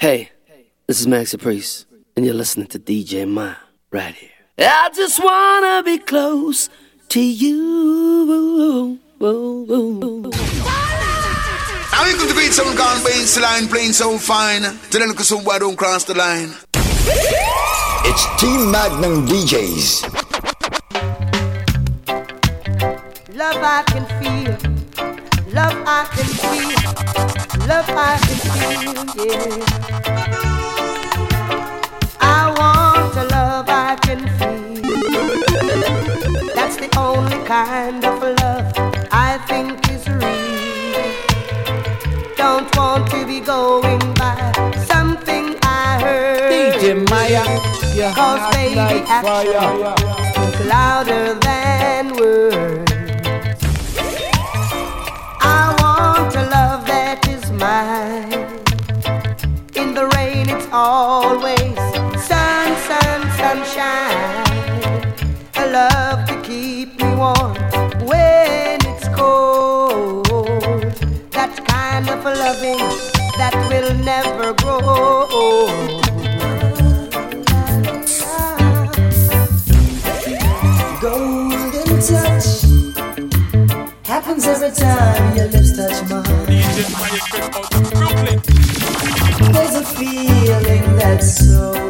Hey, this is Maxi Priest, and you're listening to DJ Ma right here. I just wanna be close to you. Now you looking to beat some gone beans line, playing so fine. Till I look at somewhere, don't cross the line. It's Team Magnum DJs. Love I can feel. Love I can feel, love I can feel, yeah. I want a love I can feel. That's the only kind of love I think is real. Don't want to be going by something I heard. DJ Maya, Cause baby, action louder than words. always sun, sun, sunshine. A love to keep me warm when it's cold. That kind of loving that will never grow old. Golden touch happens every time your lips touch mine. so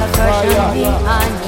perfection behind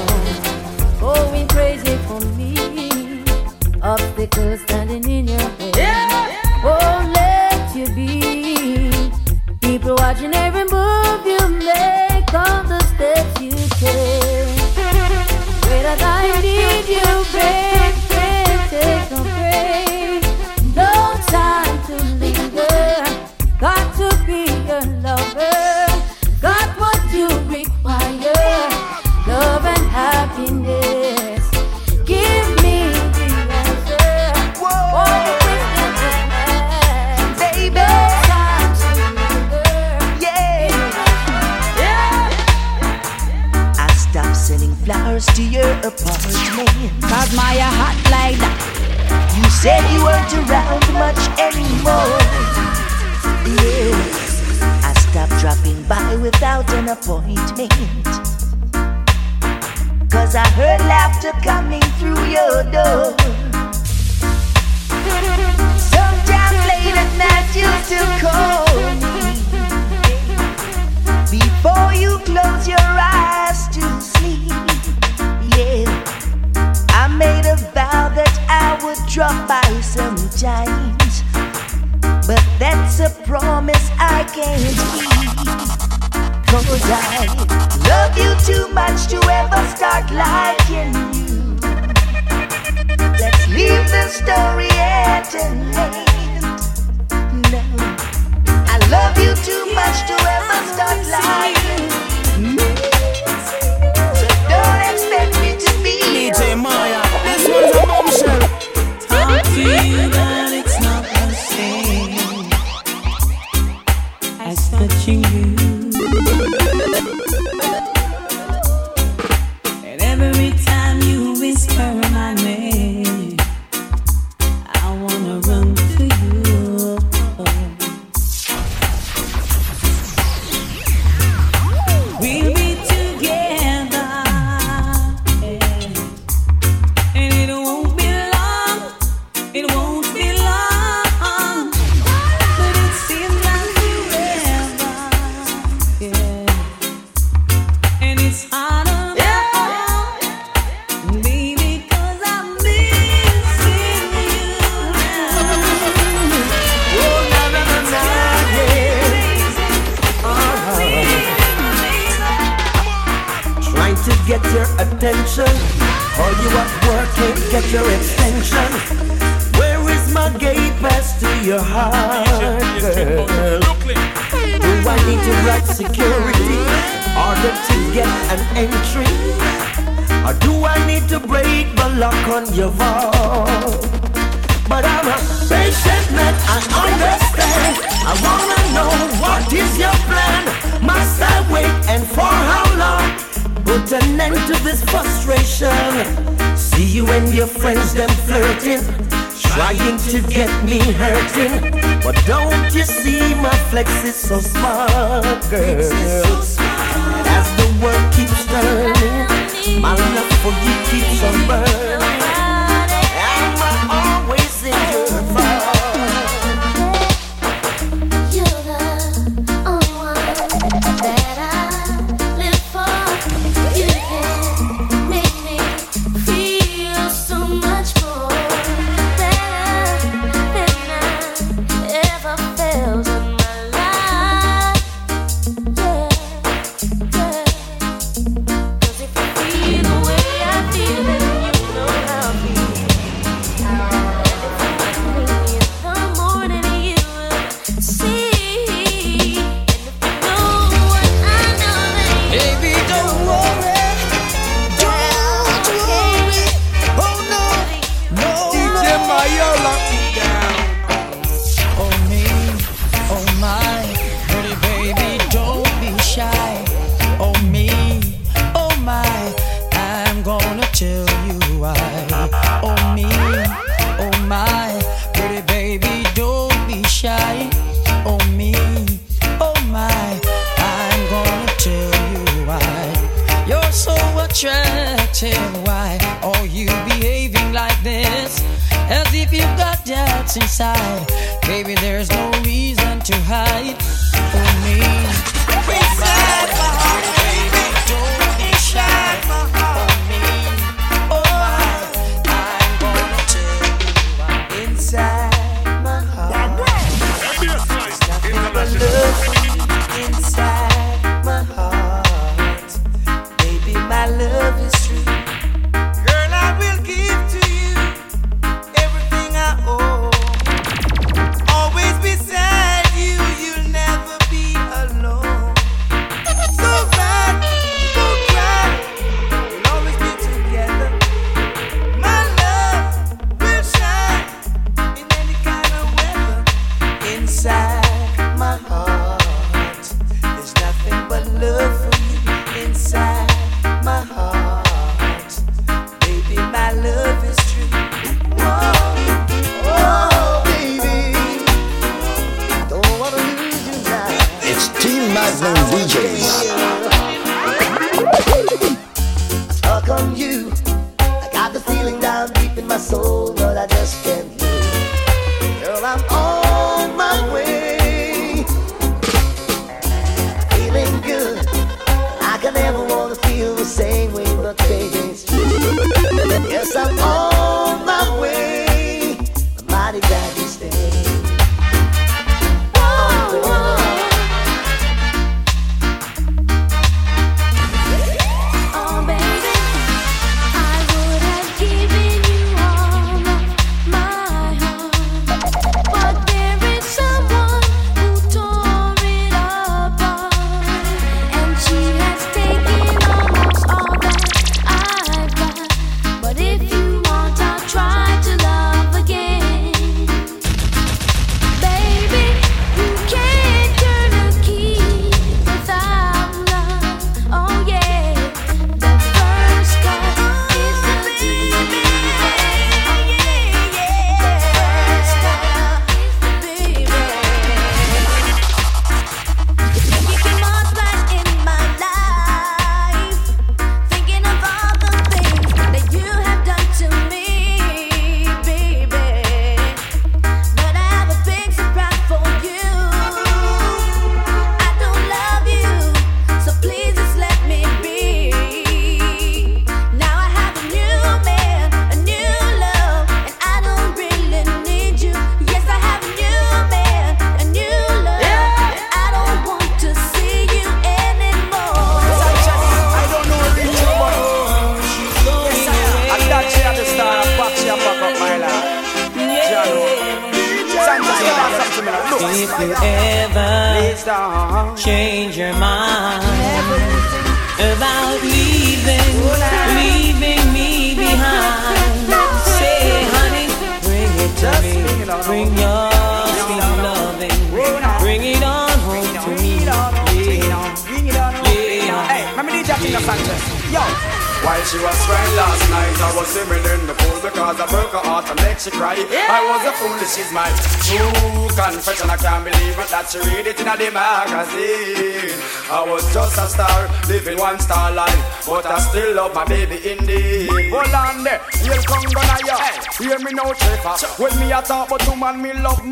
doubts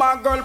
my girl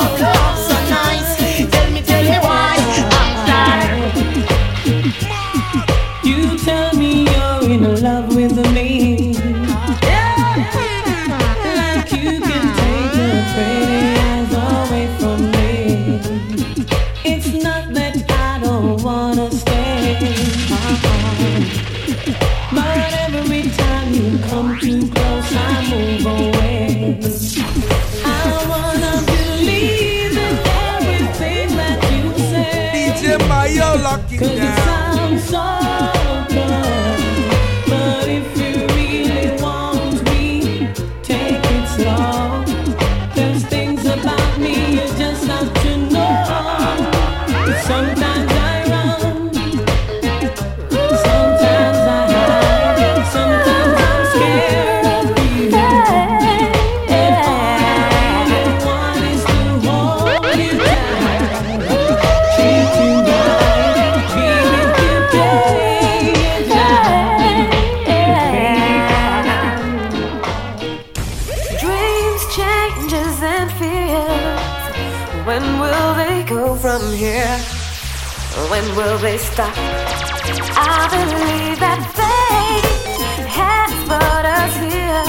They stop? I believe that fate has brought us here,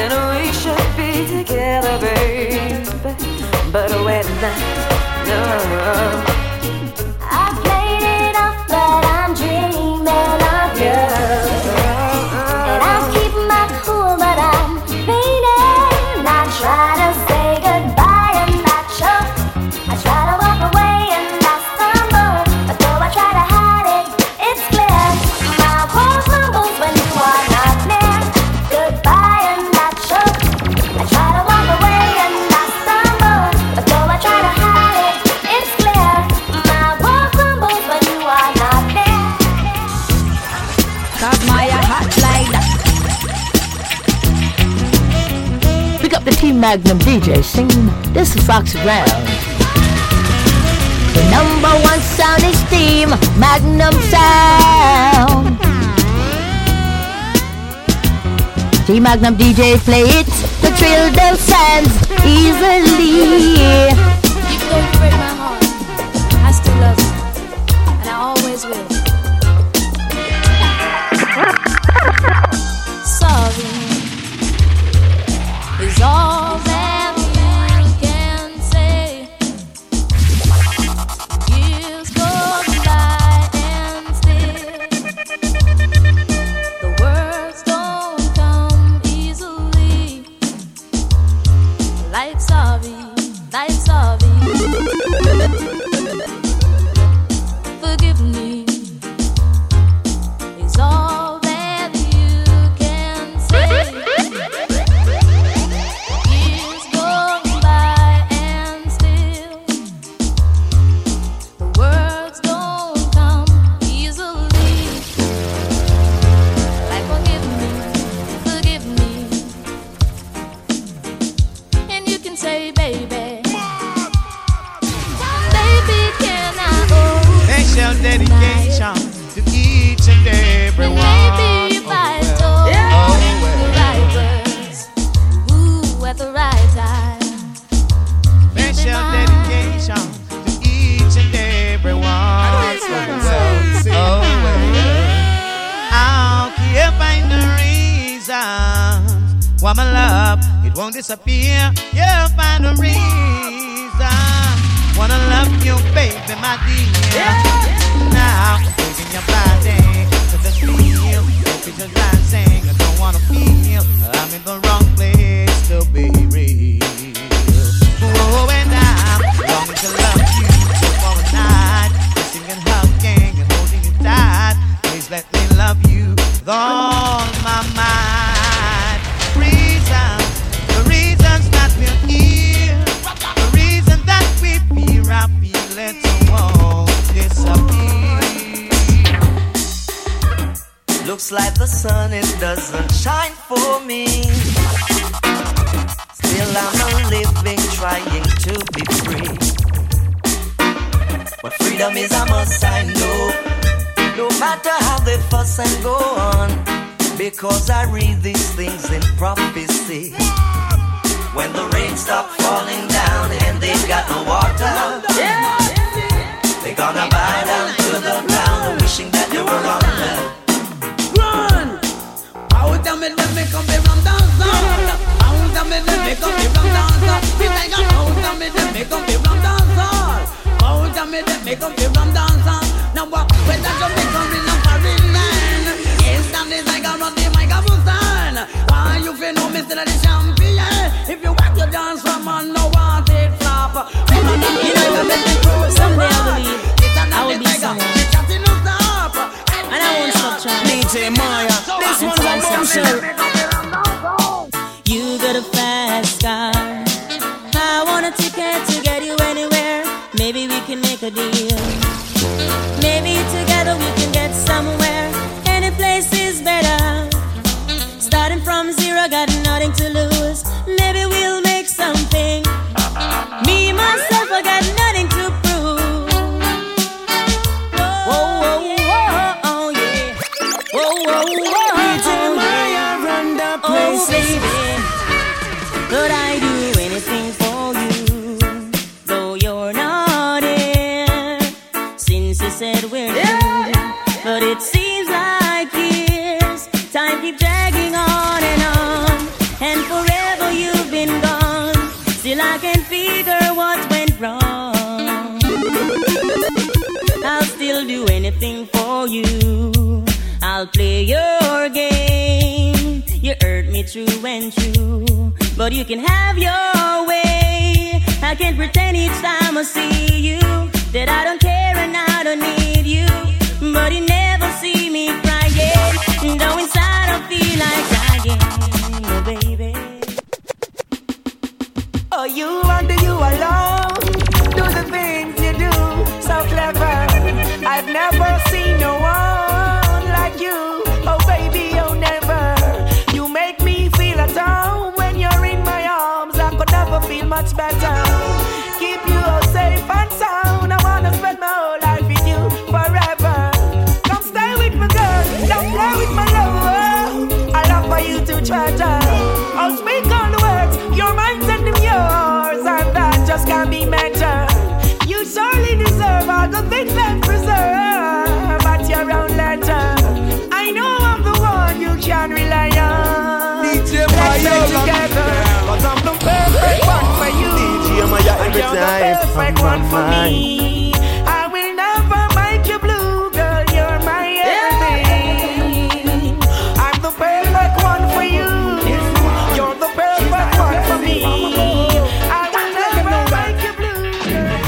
and we should be together, babe. But when I no. Magnum DJ singing This is Foxy Brown. The number one sound is Team Magnum Sound. Team Magnum DJ play it to thrill those fans easily. You'll find the reason. Wanna love you, baby, my dear. Now, taking your body to the feel. Hope it's just dancing. I don't wanna feel I'm in the wrong place to be real. Oh, and I'm to love you for a night. Kissing and hugging and holding you tight. Please let me love you with Looks like the sun, it doesn't shine for me. Still, I'm a living, trying to be free. But freedom is a must, I know. No matter how they fuss and go on, because I read these things in prophecy. When the rain stop falling down and they've got no water, they're gonna bow of me, let me come be rum dancer. Out of me, let me come be rum dancer. Me like a out me, let me come rum dancer. Out of me, let me come rum dancer. Now what? When that in a foreign land, instant is like a run the microphone stand. Why you feel no the champion? If you want your dance from man, no want it flop. Someday I believe I will be someone. And I won't stop trying. DJ Maya, this one's a bombshell. You got a fast car. I want a ticket to get you anywhere. Maybe we can make a deal. Maybe together we can get somewhere. Any place is better. Starting from zero, got nothing to lose. Maybe we'll make something. Me, myself, I but it seems like years. Time keeps dragging on and on, and forever you've been gone. Still, I can figure what went wrong. I'll still do anything for you. I'll play your game. You hurt me true and true, but you can have your way. I can't pretend each time I see you that I don't care and I don't need you but never see me crying. Though inside I feel like dying, oh baby. Oh, you and you alone do the things you do so clever. I've never seen no one like you. Oh, baby, oh, never. You make me feel at home when you're in my arms. I could never feel much better. Time perfect one for mind. me. I will never make you blue, girl. You're my everything. I'm the perfect one for you. You're the perfect one for me. I will never make you blue, girl.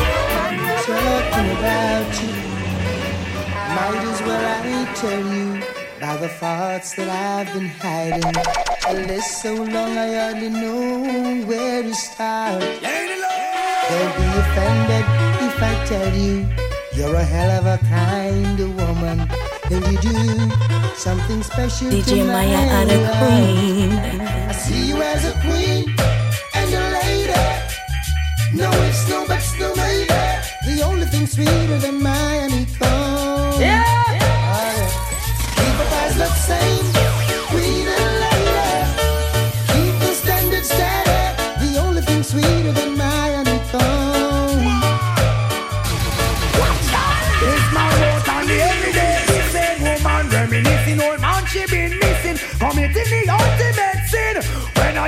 talking about you. Might as well I tell you by the thoughts that I've been hiding. A list so long I hardly know where to start. Don't be offended if I tell you you're a hell of a kind of woman. And you do something special to DJ my Maya and a queen. I see you as a queen and a lady. No ifs, no buts, no maybe. The only thing sweeter than my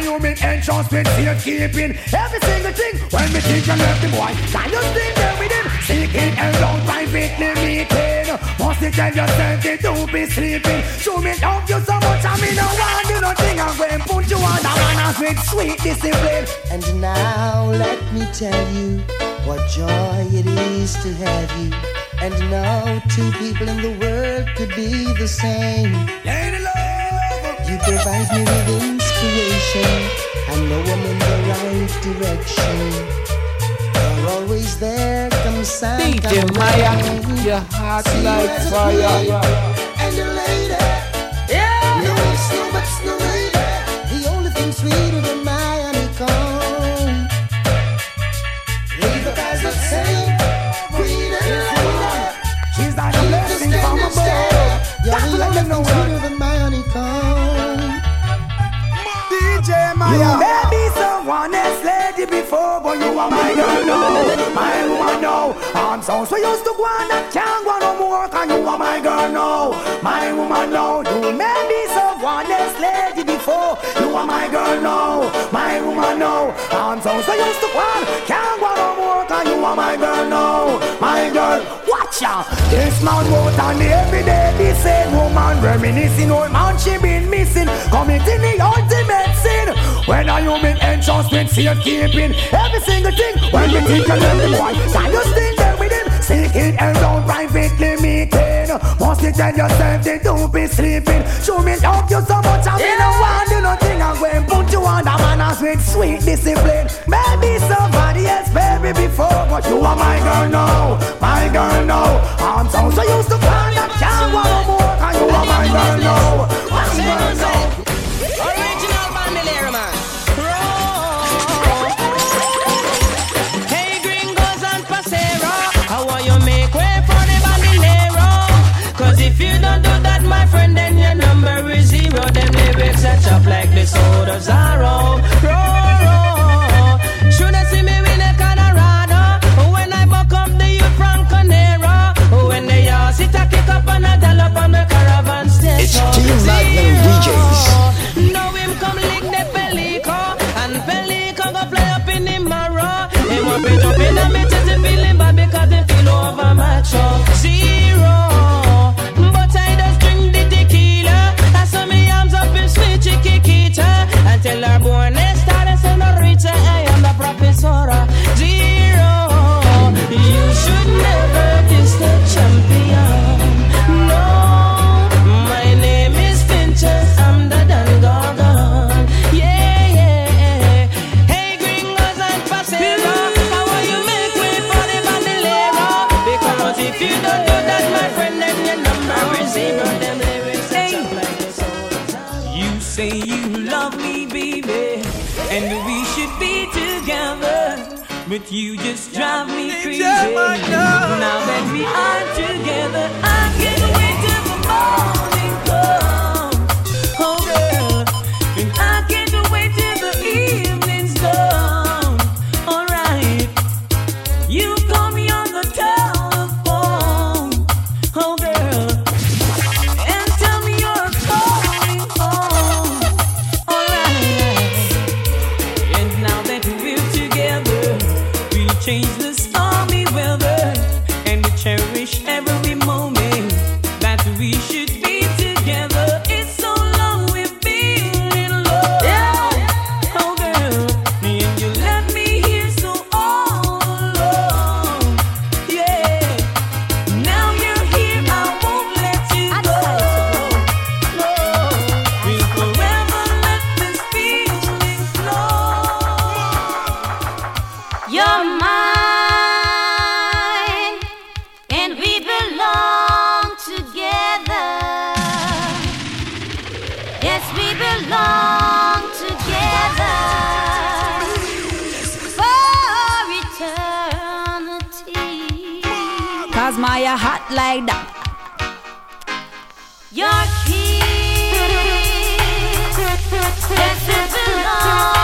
you make entrance with safekeeping every single thing when me think I left the boy can you still there with him? Seeking around privately meeting. Must you tell yourself that don't be sleeping? Show me love you so much I mean no want do nothing. I'm going put you on the manners with sweet discipline. And now let me tell you what joy it is to have you. And now two people in the world could be the same. You provide me with inspiration. I know I'm in the right direction. You're always there, come sun, DJ Maya, your heart See like fire. And a lady. Yeah. No ifs, no buts, no maybe. The only thing sweeter than my honeycomb. Leave the guys the DJ Maya. You may be someone else lady before, but you are my girl now, my woman now. I'm so so used to go on and can't go no more, cause you are my girl now, my woman now. You may be someone else lady before, you are my girl now, my woman now. I'm so so used to go can't go no more, cause you are my girl now, my girl. Watch out, this man wrote on the everyday, the same woman reminiscing, old man she been missing, committing the ultimate sin. When are you entrance with safekeeping? Every single thing, when we think of the boy, can you still with him? Seeking around privately meeting. Must you tell yourself they don't be sleeping? Show me love you so much, I mean, no one do nothing. I'm going to put you on the manners with sweet discipline. Maybe somebody else, baby, before, but you are my girl now, my girl now. I'm so so used to find that can't want more, cause you are my girl now, my girl now. Him my heart like that. Your kiss, yes, it belongs.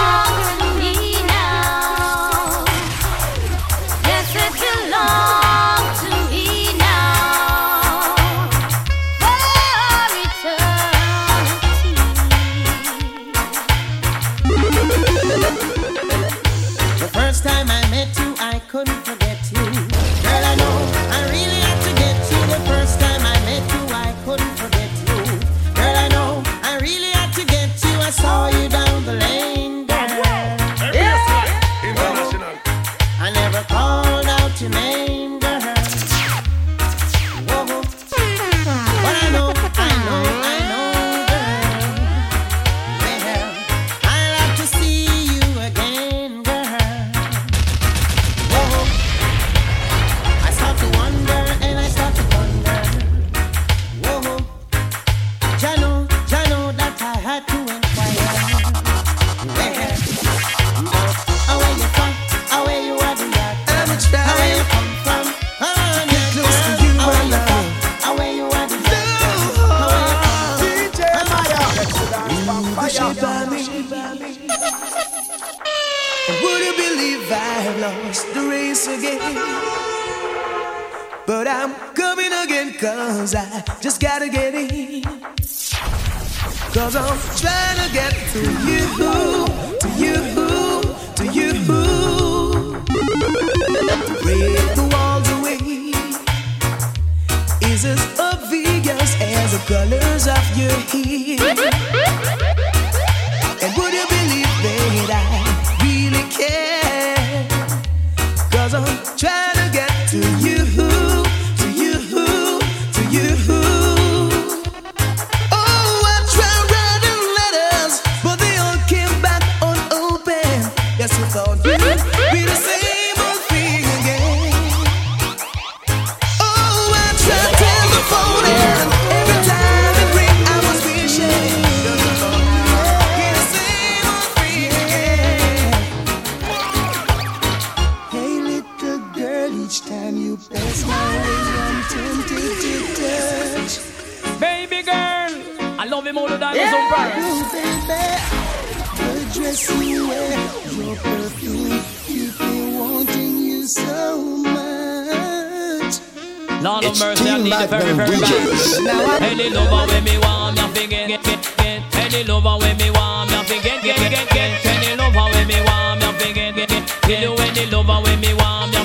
bad very, very bad. Any lover when me want, me forget, get, get, get. Any lover when me want, me forget, get, get, get. Any lover when me want, me forget, get, get. Any lover when me want, me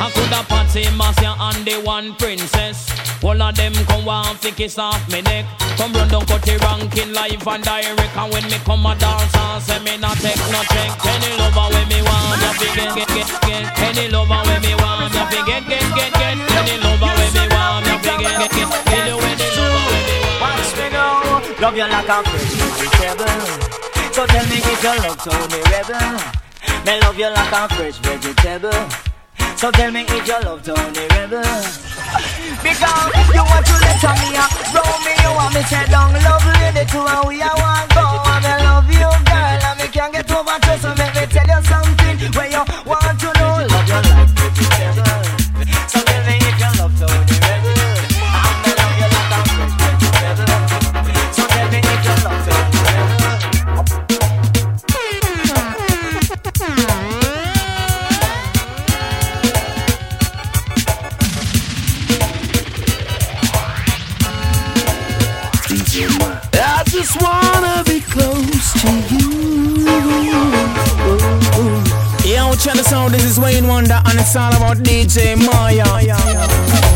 I could have Patsy Masia and the one princess. All of them come want fi kiss off me neck. Come run down cut the ranking live and direct. And when me come a dance and say me not take no check. Any lover when me want, ya fi get get get get. Any lover when me want, ya fi get get get get. Any lover when me want, ya fi get get get. Any when me want. Watch me now, love you like a fresh vegetable. So tell me if you love to me rebel. Me love you like a fresh vegetable. So tell me if your love down the river. Because you want to let me up, roll me, you want me to down love lady to how we are one go. And I love you, girl, and me can't get over to so let me tell you something where you This out, this is Wayne Wonder, and it's all about DJ Maya.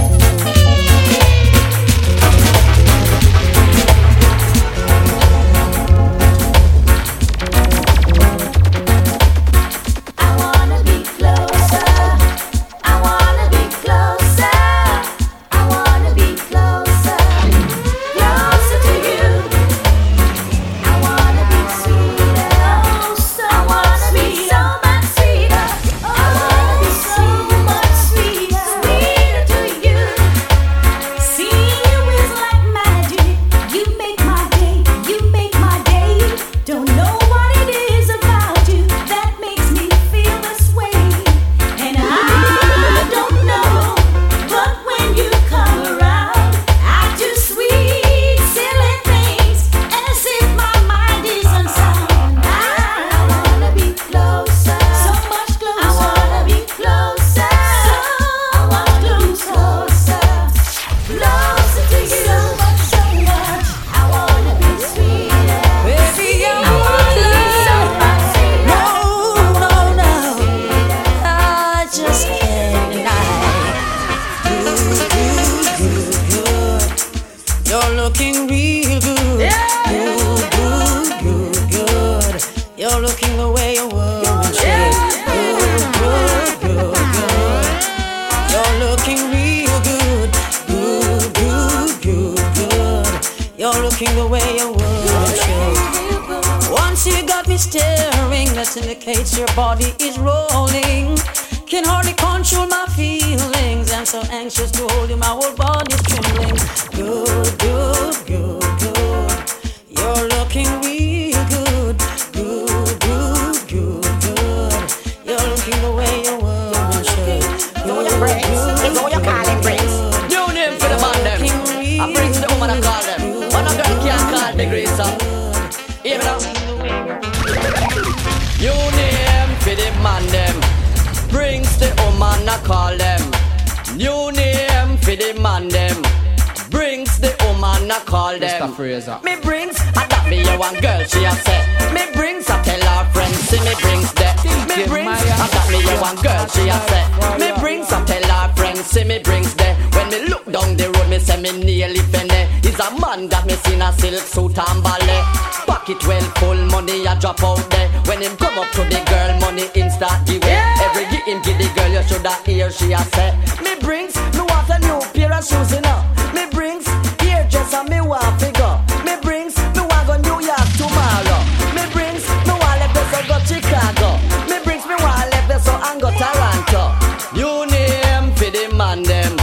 You she a say. Me brings, me want a new pair of shoes, you know. Me brings, here just a me want figure. Me brings, me want go New York tomorrow. Me brings, me want left this so go Chicago. Me brings, me want left this so and go Toronto. New name for the man them.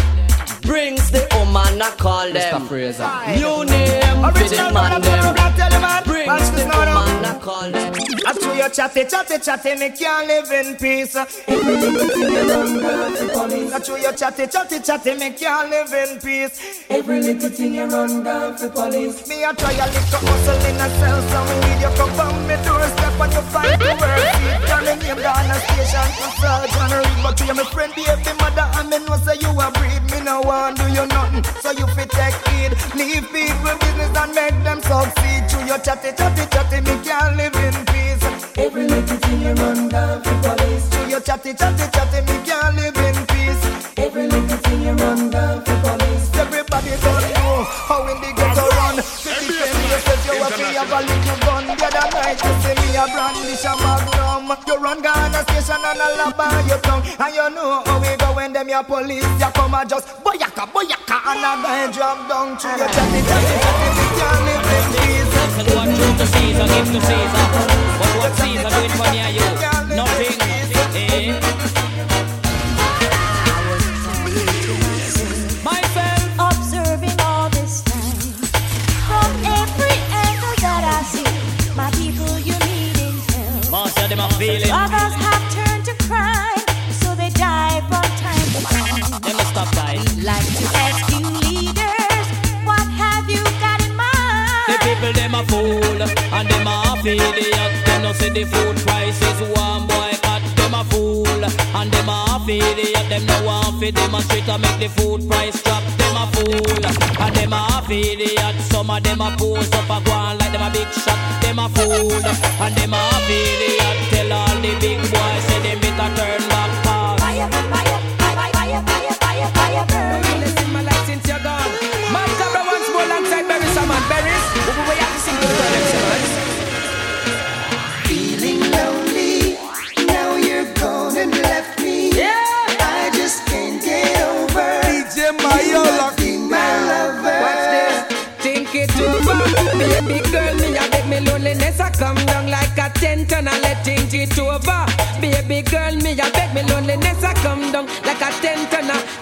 Brings the woman I call them. Mr. Fraser. New name for the man them. Brings the woman I call them. I to your chatty, chatty, chatty, me can't live in peace. Every little thing you run, girl, to police. I to your chatty, chatty, chatty, me can't live in peace. Every little thing you run, girl, to police. Me a try a little hustle in a cell, so me need you come on me doorstep when you find the work. Turn the name down a station to Sergeant Reed, but you my friend, baby mother, and me know say you a breed. Me no want do you nothing, so you fit take heed. Leave people business and make them succeed. To your chatty, chatty, chatty, me can't live in peace. Every little thing you run down for police. To your chatty, chatty, chatty, me can't live in peace. Every little thing you run down for police. Everybody don't know how in the ghetto run. To defend yourself, you have to have a little gun. The other night you see me a brandish a magnum. You run Ghana station and a lab on your tongue. And you know how we go when them your police. You come and just boyaka, boyaka, and a guy drop down to your can't live in peace. What truth to Caesar, give to Caesar. But what Caesar doing for me and you? Nothing. Eh? Myself observing all this time from every angle that I see. My people, you needing help. Master them a feeling. Like to ask you leaders, what have you got in mind? The people them a fool and them a idiot. Them no see the food prices one boy cut. Them a fool and them a idiot. Them no want fi demonstrate and make the food price drop. Them a fool and them a idiot. Some of them a pose up a go like them a big shot. Them a fool and them a idiot. Tell all the big boys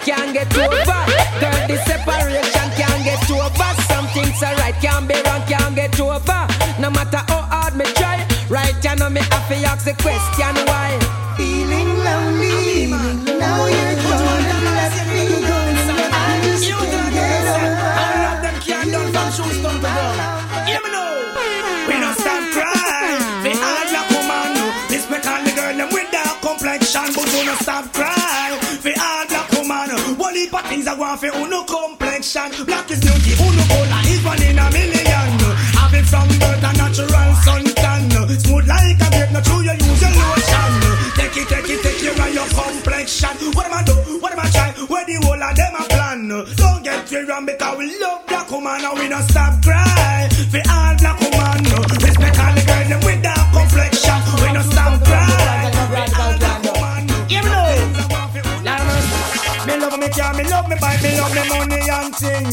can't get over. Girl, the separation can't get over. Some things are right, can't be wrong, can't get over. No matter how hard me try, right you know me have to ask the question we love black woman and we don't stop cry. For all black woman, respect all the girls them with dark complexion. We don't stop cry. For all black woman, hear me now. Me love me car, me love me bike, me love me money and thing.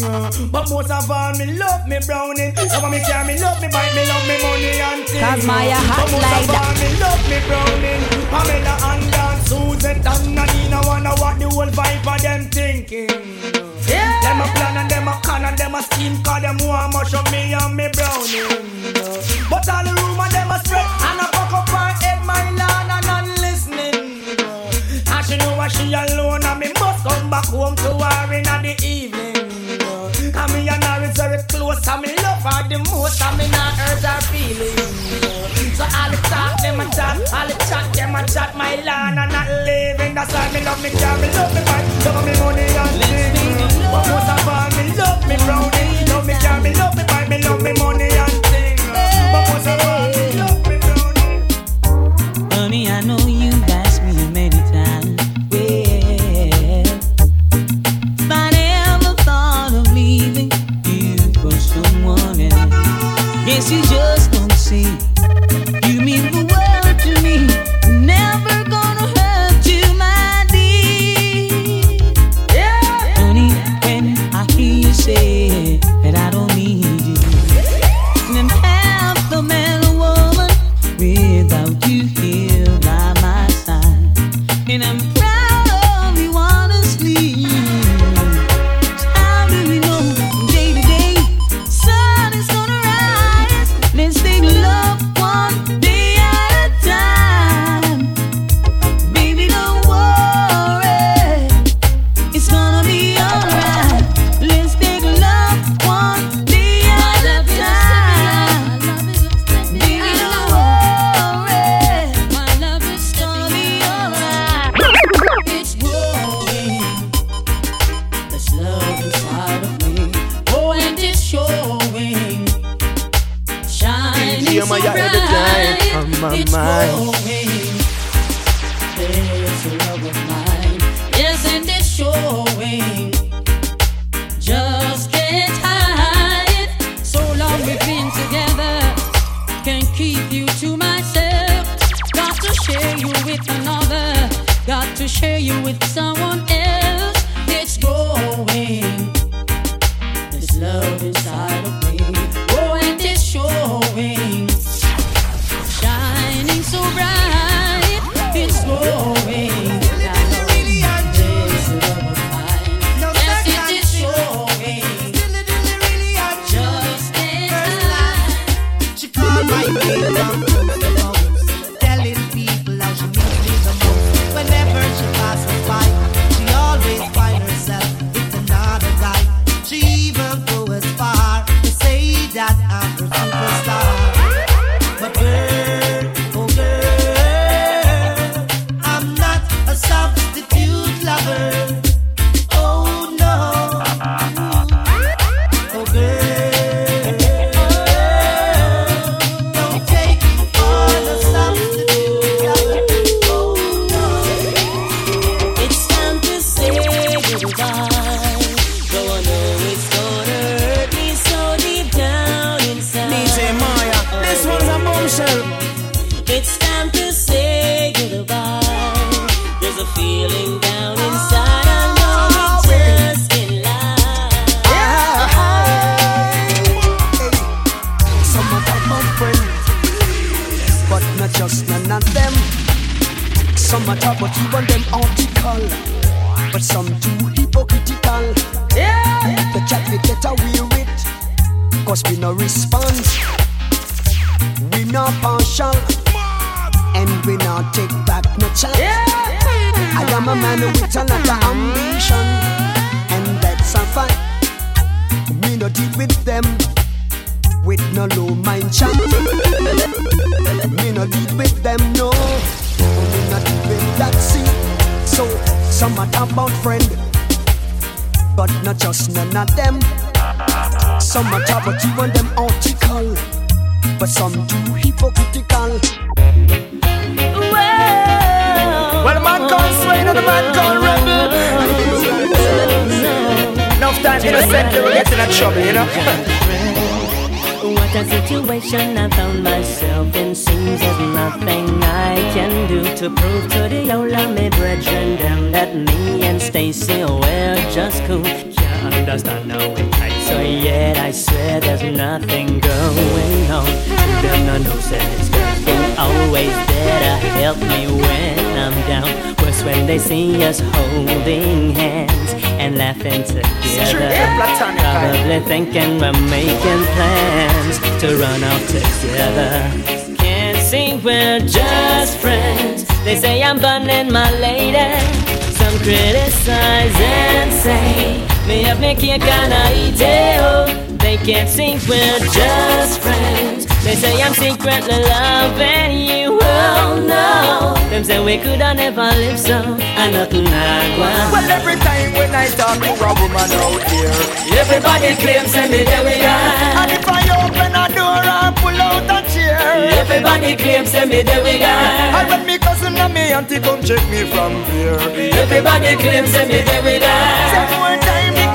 But most of all, me love me browning. Love me car, me love me bike, me love me money and thing. Cause my uh, But like all, me love me browning. Pamela and Dan, Susan, and Nina wanna what the whole vibe and them a scheme Cause them want much of me and me browning But all the rumor them a spread And I fuck up her head my land and none listening. And she know what she alone and me must come back home to her in the evening. And me and her is very close and me love her the most And me not hurt her feelings. So all the talk them a talk All the chat them a chat my land and not living. That's why me love me car, me love me bike Love me money and things. But most of all love me brownie. Love me car, me love me bike Me love me money and things But most me have me cake and I eat. Oh, they can't see we're just friends. They say I'm secretly loving you. Oh no, them say we could have never lived so. I nothing like one. Well, every time when I talk to a woman out here, Everybody claims and me there we are. and if I open a door and pull out a chair, Everybody claims and me there we I are. when me cousin and me auntie come check me from here. Everybody claims and me there we are.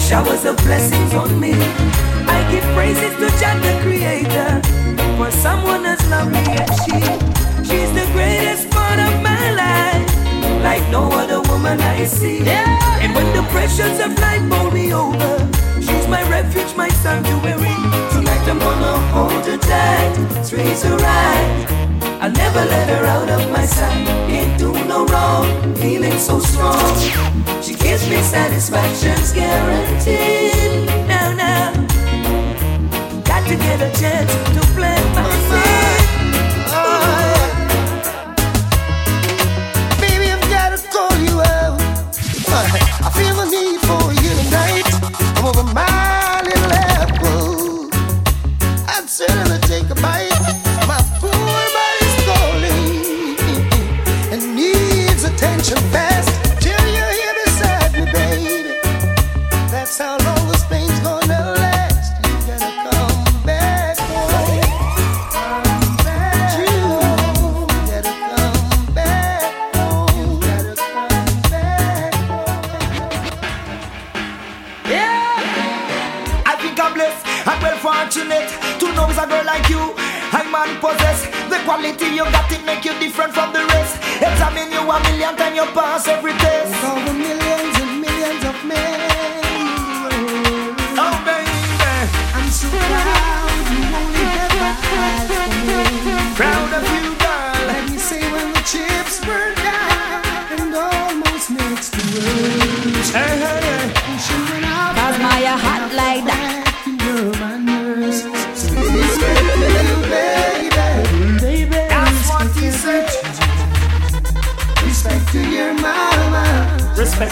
showers of blessings on me. I give praises to Jah the Creator, for someone as me and she. She's the greatest part of my life, like no other woman I see. Yeah. And when the pressures of life bowl me over, she's my refuge, my sanctuary. Tonight I'm gonna hold her tight, raise her right. I'll never let her out of my sight. Can't do no wrong, feeling so strong. She gives me satisfaction's guaranteed. Now, now, got to get a chance to plant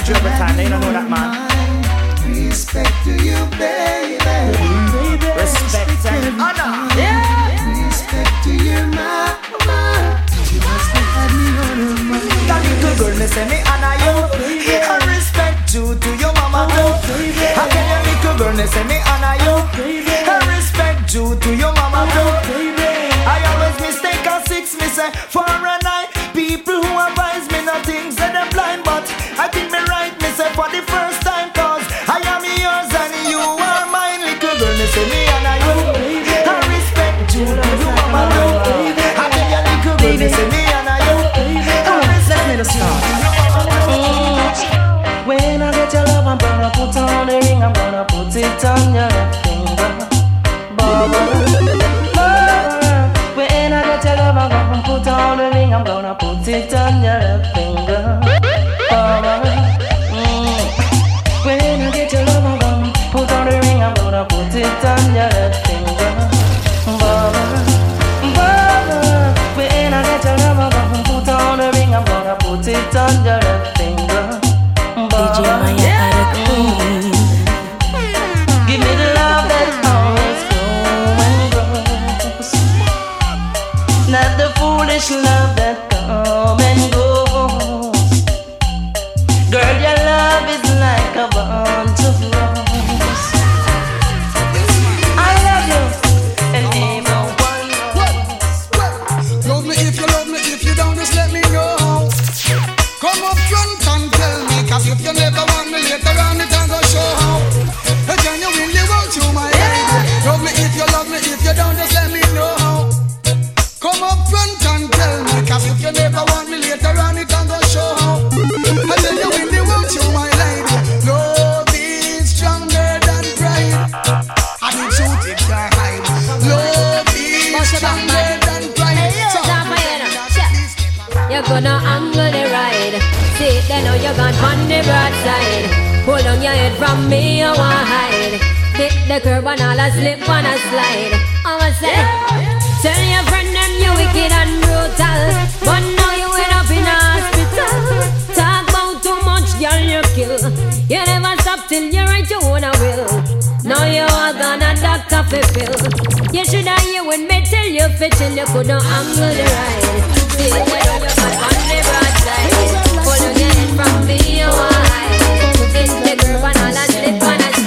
Respect you every time. They don't know that man. Respect to you, baby. baby Respect and honor. Yeah. Respect to your mama. She must have had me on her mind. That little girl, me say me honor you. Oh, I respect you to your mama too. I tell you, little girl, me say me honor you. Oh, I respect you to your mama oh, too. I always mistake a six, me say for a night. People who things that I'm blind, but I think me right. away, know you got on the broadside. Hold on your head from me, I want hide. Hit the curb and all a slip on a slide. I'm a say, yeah. tell your friend them you wicked and brutal, but now you end up in a hospital. Talk about too much, girl, you kill. You never stop till you write your own will. Now you are gonna doctor fulfill. You should have hear when me tell you fetching, you couldn't angle the ride. See, from me, why? This the girl and all and slip and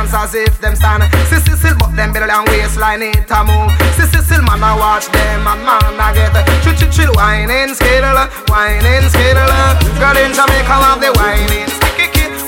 dance as if them stand. Sissy still but them belly and waistline it a move. Sissy still man a watch them and man a get chill chill chill whining skill, whining skill. Girl in Jamaica have the whining skill.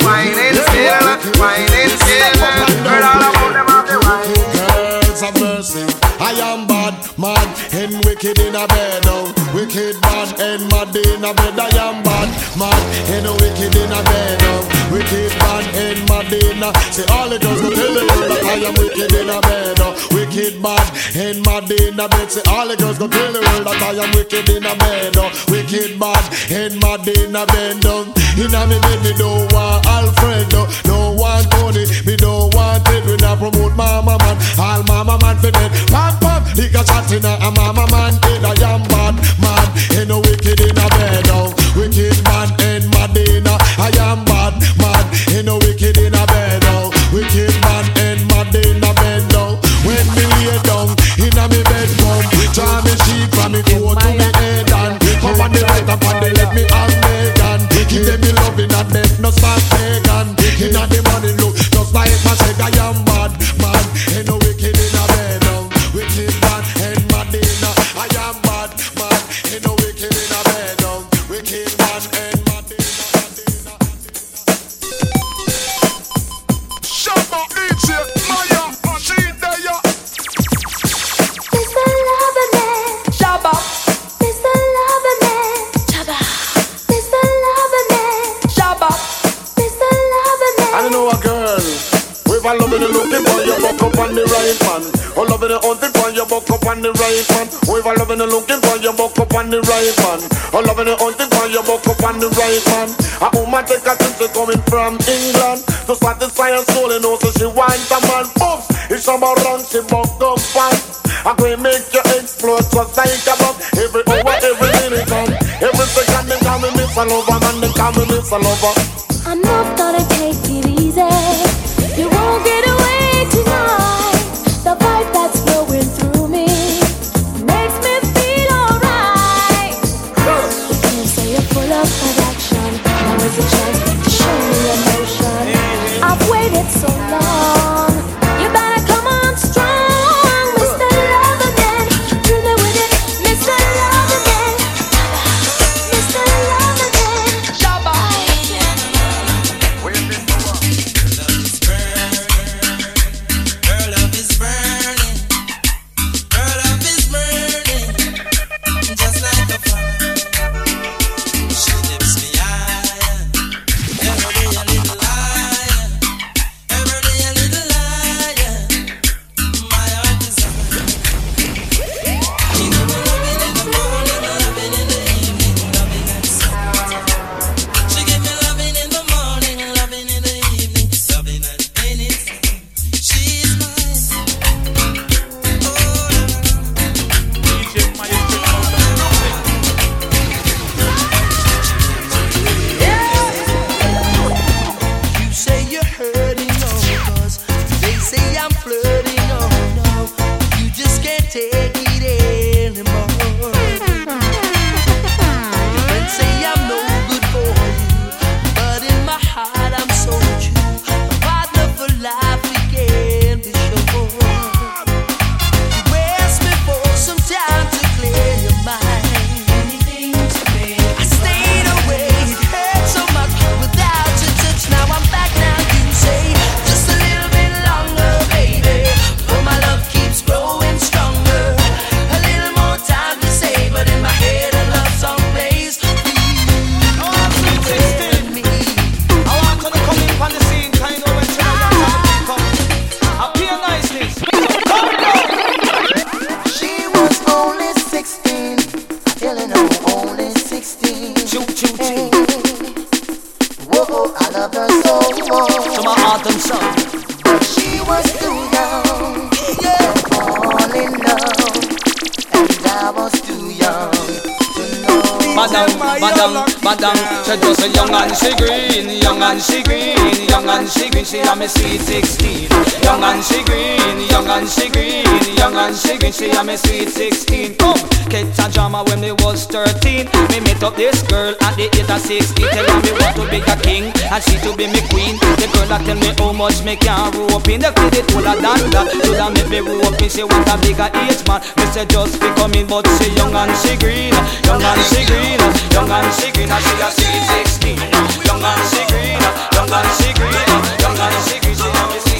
Whining skill, whining skill. Girl, all about them have the whining. Girls have mercy. I am bad, mad, and wicked in a bed. Oh, wicked, bad, and mad in a bed. I am bad, mad, and wicked in a bed. Oh, wicked, bad, and mad in a. Say all the girls go tell the world that I am wicked in a bed. Oh, wicked, bad, and mad in a bed. Say all the girls go tell the world that I am wicked in a bed. Oh, wicked, bad, and mad in a bed. Oh, in a me bed, me don't want Alfredo, don't want Tony, me don't want it. We not promote mama man, all mama man for dead. Pam pam, lick a chat in a a mama man head. I am bad, ain't no wicked in a bed. Oh, wicked man and mad in a. I am bad, mad, ain't no wicked in a bed. Oh, wicked man and mad in a bed. Oh, when me lay down in a me bed, come draw me sheet from me toe to me head and come on the right up the left me and Megan. Give them me loving and them no start pagan. In a the money look just like my said I am bad, And looking for you, buck up on the right man. Oh, loving and hunting for you, buck up on the right man. A loving and looking for you, buck up on the right man. Oh, loving and hunting for you, buck up on the right man. A woman take a trip, coming from England. To satisfy her soul, you know, so she wants a man. Books, it's about run, she buck up fast. I'm gonna make you explode just like a bomb. Every hour, every minute, come. Every second, they call me Miss Lover, man, they call me Miss Lover. I'm not gonna take it easy. 走吧 she a me sweet sixteen. Young and she green, young and she green, young and she green. She a me sweet sixteen. Come, catch a drama when me was thirteen. Me met up this girl at the age of sixteen. Tell her me want to be a king and she to be me queen. The girl that tell me how much me can rope in. The credit full of that that. So that make me rope in. She want a bigger age man. Me say just be coming, but she young and she green, young and she green, young and she green. And she a sweet sixteen. Young and she green, young and she green. I'm gonna shake it in a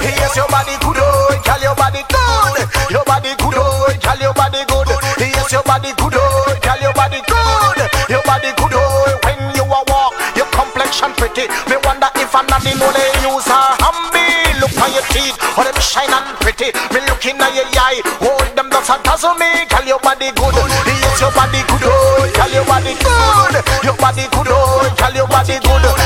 Hey, yes, your body good, oh, your body good. Your body good, oh, your body good. Hey, yes, your body good, oh, your body good. Your body good, oh, when you are walk, your complexion pretty. Me wonder if another know they use her hambi. Look on your teeth, all them shine pretty. Me looking at your eye, hold them does and dazzle me. Girl, your body good. Hey, yes, your body good, oh, your body good. Your body good, oh, your body good.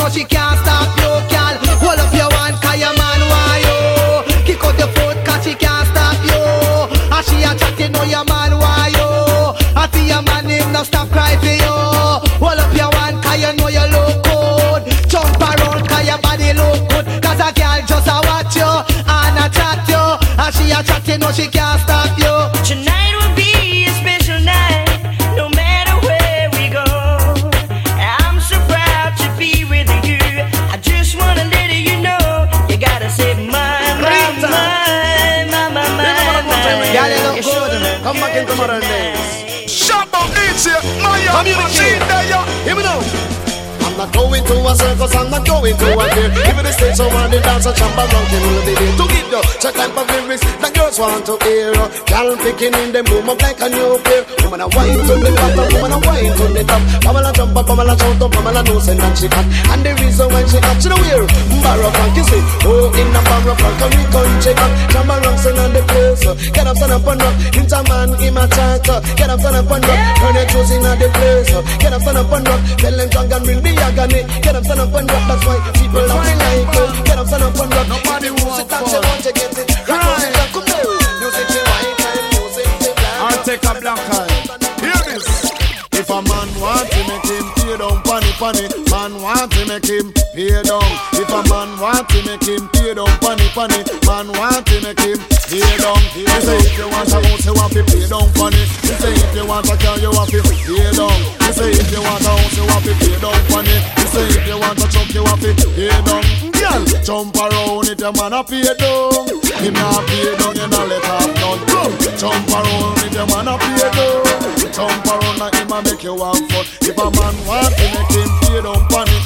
Know she can't stop you Girl, hold up your hand cause your man want you. Kick out your foot cause she can't stop you. And she a chat you know your man want you. I see your man him no stop cry for you. Hold up your hand cause you know you look good. Jump around cause your body look good. Cause a girl just a watch you and a chat you. And she a you know she can't stop Communicate. machine there, yo. Hear me now I'm not going to a circus, I'm not going to a fair. Give me the stage so on the dance, a around, can will be there to give you. Check time for lyrics, the girls want to hear. Girl picking in them boom up like a new pair. Woman a wine to the bottom, woman a wine to the top. Pamela jump up, Pamela shout up, Pamela knows and she cut. And the reason why she cut, she know where. Barrow funk, you see. Oh, in the barrow funk, and we country back. Jump around, sing on the place. Uh. Get up, stand up and rock. Interman, in my chat. Uh. Get up, stand up and rock. Turn your toes in the place. Uh. Get up, stand up and rock. Tell them drunk and bring the agony. Get up, stand up and rock. That's why people love me like it. Get up, stand up and rock. Nobody wants it. She want to get it. Rock on it, come on. Music the white time, music the black. I'll take a black eye. Hear this. If a man want to make him pay down, panny panny, man want to make him pay down. If a man want to make him pay down, panny panny, man want to make him pay down. He say if you want a house, you want to pay down, panny. He say if you want a car, you want to pay down. He say if you want a house, you want to pay down, panny. He say if you want a truck, you want to pay down. Girl, jump around if your man a pay down. Him not pay down, you not let none. Come, jump around if your man a pay down. Jump around and him a make you have fun. If a man want to make him pay down, panny.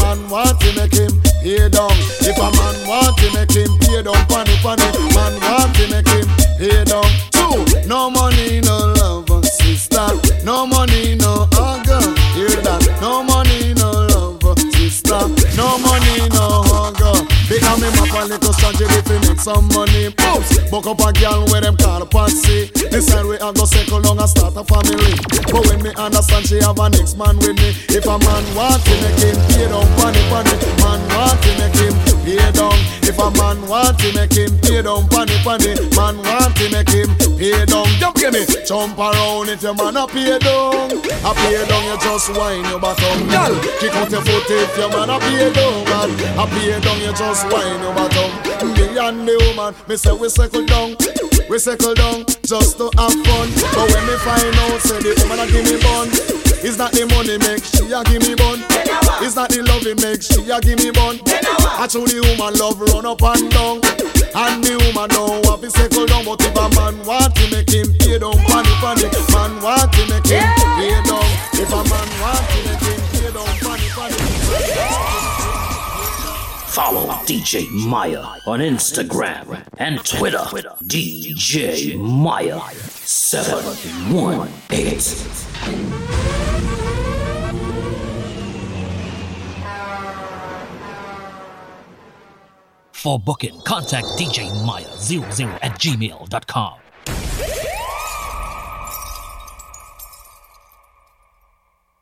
Man want to make him pay down. If a man want to make him pay down, panny panny. Man want to make him pay down. Two, no money, no love, sister. No money, no hugger. Hear that? No money, no love, sister. No money, no hunger. Because me a little strategy if we make some money. Oops, book up a girl where them call Patsy. Time we a go circle long and start a family. But when me understand she have a next man with me. If a man want to make him pay down, panny panny. Man want to make him pay down. If a man want to make him pay down, panny panny. Man want to make him pay down. Jump give me, jump around if your man a pay down. A pay down, you just whine your bottom, girl. Kick out your foot if your man a pay down, man. A pay down, you just whine your bottom. Me and the woman, me say we circle down. We circle down just to have fun. But when me find out, say the woman a give me bun. It's not the money make she a give me bun. It's not the love it make she a give me bun. I told the woman love run up and down. And the woman don't want to circle down, but if a man want to make him pay down, panny panny, man want to make him pay down. If a man want to make Follow DJ Maya on Instagram and Twitter. DJ Maya 718. For booking, contact DJ Maya 00 at gmail.com.